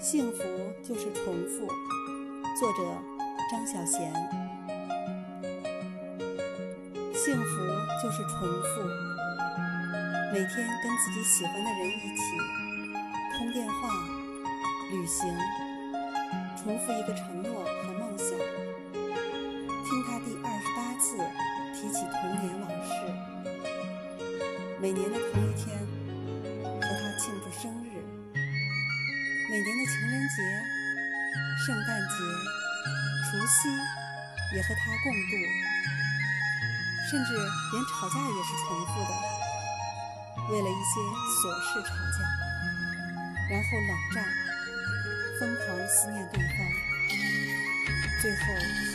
幸福就是重复。作者：张小娴。幸福就是重复，每天跟自己喜欢的人一起通电话、旅行，重复一个承诺和梦想。听他第二十八次提起童年往事，每年的同一天和他庆祝生日。每年的情人节、圣诞节、除夕也和他共度，甚至连吵架也是重复的，为了一些琐事吵架，然后冷战，疯狂思念对方，最后。